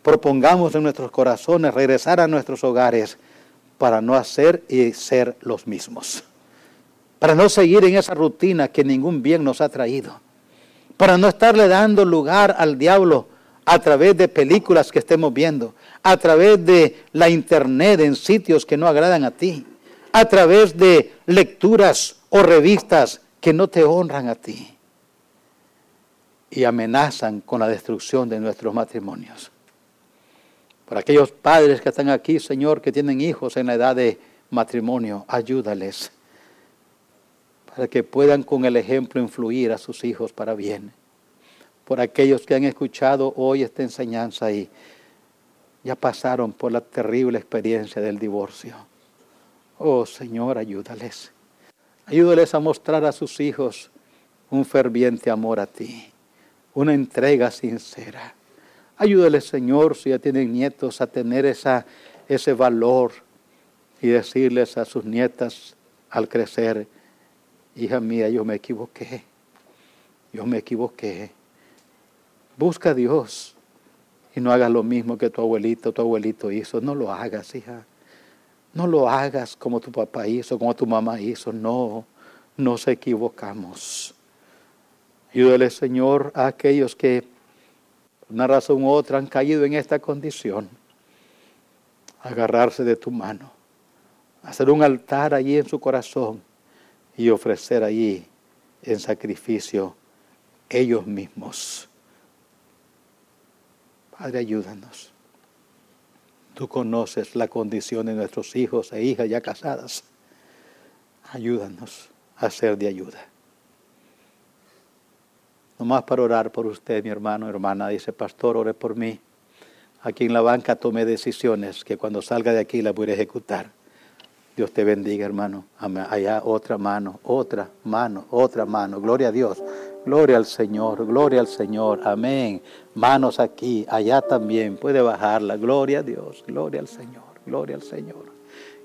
propongamos en nuestros corazones regresar a nuestros hogares para no hacer y ser los mismos para no seguir en esa rutina que ningún bien nos ha traído, para no estarle dando lugar al diablo a través de películas que estemos viendo, a través de la internet en sitios que no agradan a ti, a través de lecturas o revistas que no te honran a ti y amenazan con la destrucción de nuestros matrimonios. Para aquellos padres que están aquí, Señor, que tienen hijos en la edad de matrimonio, ayúdales para que puedan con el ejemplo influir a sus hijos para bien. Por aquellos que han escuchado hoy esta enseñanza y ya pasaron por la terrible experiencia del divorcio. Oh Señor, ayúdales. Ayúdales a mostrar a sus hijos un ferviente amor a ti, una entrega sincera. Ayúdales, Señor, si ya tienen nietos, a tener esa, ese valor y decirles a sus nietas al crecer, hija mía, yo me equivoqué, yo me equivoqué. Busca a Dios y no hagas lo mismo que tu abuelito, tu abuelito hizo. No lo hagas, hija. No lo hagas como tu papá hizo, como tu mamá hizo. No, nos equivocamos. Ayúdale, Señor, a aquellos que por una razón u otra han caído en esta condición. Agarrarse de tu mano. Hacer un altar allí en su corazón y ofrecer allí en sacrificio ellos mismos. Padre, ayúdanos. Tú conoces la condición de nuestros hijos e hijas ya casadas. Ayúdanos a ser de ayuda. Nomás para orar por usted, mi hermano, hermana, dice, pastor, ore por mí. Aquí en la banca tomé decisiones que cuando salga de aquí las voy a ejecutar. Dios te bendiga, hermano. Allá otra mano, otra mano, otra mano. Gloria a Dios. Gloria al Señor, gloria al Señor. Amén. Manos aquí, allá también. Puede bajarla. Gloria a Dios, gloria al Señor, gloria al Señor.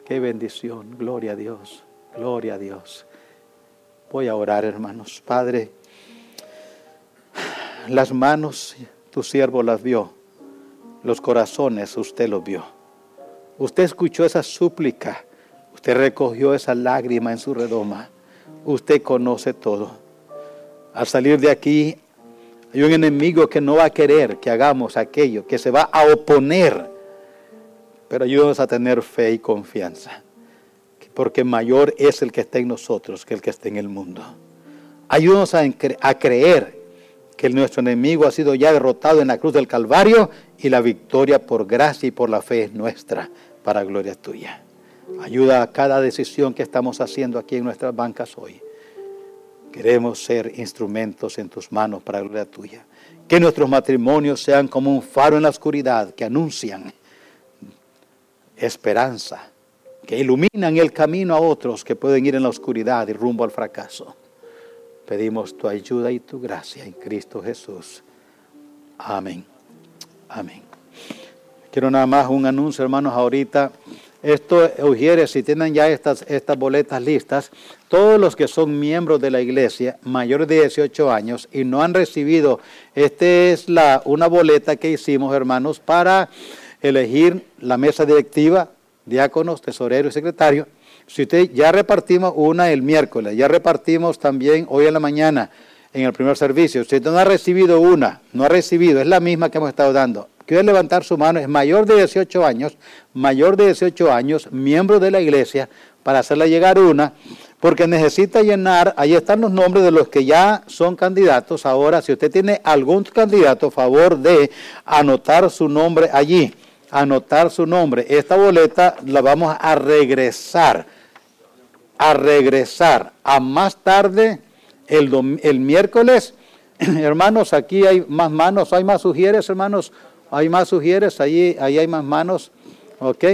Qué bendición, gloria a Dios, gloria a Dios. Voy a orar, hermanos. Padre, las manos tu siervo las vio, los corazones usted los vio. Usted escuchó esa súplica, usted recogió esa lágrima en su redoma, usted conoce todo. Al salir de aquí hay un enemigo que no va a querer que hagamos aquello, que se va a oponer, pero ayúdanos a tener fe y confianza, porque mayor es el que está en nosotros que el que está en el mundo. Ayúdanos a, a creer que nuestro enemigo ha sido ya derrotado en la cruz del Calvario y la victoria por gracia y por la fe es nuestra para gloria tuya. Ayuda a cada decisión que estamos haciendo aquí en nuestras bancas hoy. Queremos ser instrumentos en tus manos para gloria tuya. Que nuestros matrimonios sean como un faro en la oscuridad que anuncian esperanza, que iluminan el camino a otros que pueden ir en la oscuridad y rumbo al fracaso. Pedimos tu ayuda y tu gracia en Cristo Jesús. Amén. Amén. Quiero nada más un anuncio, hermanos, ahorita. Esto, Ujieres, si tienen ya estas, estas boletas listas, todos los que son miembros de la iglesia, mayores de 18 años, y no han recibido, esta es la, una boleta que hicimos, hermanos, para elegir la mesa directiva, diáconos, tesorero y secretario. Si usted ya repartimos una el miércoles, ya repartimos también hoy en la mañana en el primer servicio. Si usted no ha recibido una, no ha recibido, es la misma que hemos estado dando. Quiere levantar su mano, es mayor de 18 años, mayor de 18 años, miembro de la iglesia, para hacerle llegar una, porque necesita llenar, ahí están los nombres de los que ya son candidatos. Ahora, si usted tiene algún candidato, favor de anotar su nombre allí, anotar su nombre. Esta boleta la vamos a regresar a regresar a más tarde el, el miércoles. hermanos, aquí hay más manos, hay más sugieres, hermanos, hay más sugieres, ahí, ahí hay más manos, ¿ok?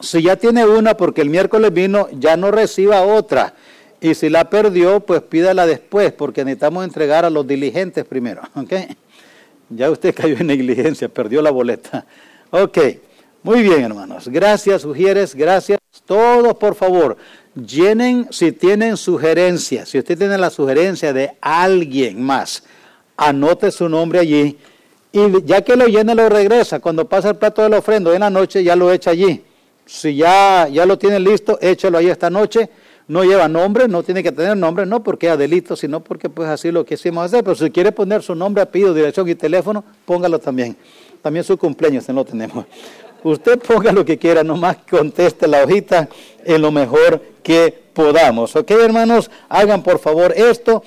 Si ya tiene una, porque el miércoles vino, ya no reciba otra. Y si la perdió, pues pídala después, porque necesitamos entregar a los diligentes primero, ¿ok? Ya usted cayó en negligencia, perdió la boleta. Ok, muy bien, hermanos. Gracias, sugieres, gracias. Todos, por favor, llenen si tienen sugerencias. Si usted tiene la sugerencia de alguien más, anote su nombre allí. Y ya que lo llene, lo regresa. Cuando pasa el plato de la ofrenda en la noche, ya lo echa allí. Si ya, ya lo tiene listo, échalo ahí esta noche. No lleva nombre, no tiene que tener nombre, no porque es delito, sino porque pues así lo quisimos hacer. Pero si quiere poner su nombre, apellido, dirección y teléfono, póngalo también. También su cumpleaños, no lo tenemos. Usted ponga lo que quiera, nomás conteste la hojita en lo mejor que podamos. ¿Ok, hermanos? Hagan por favor esto.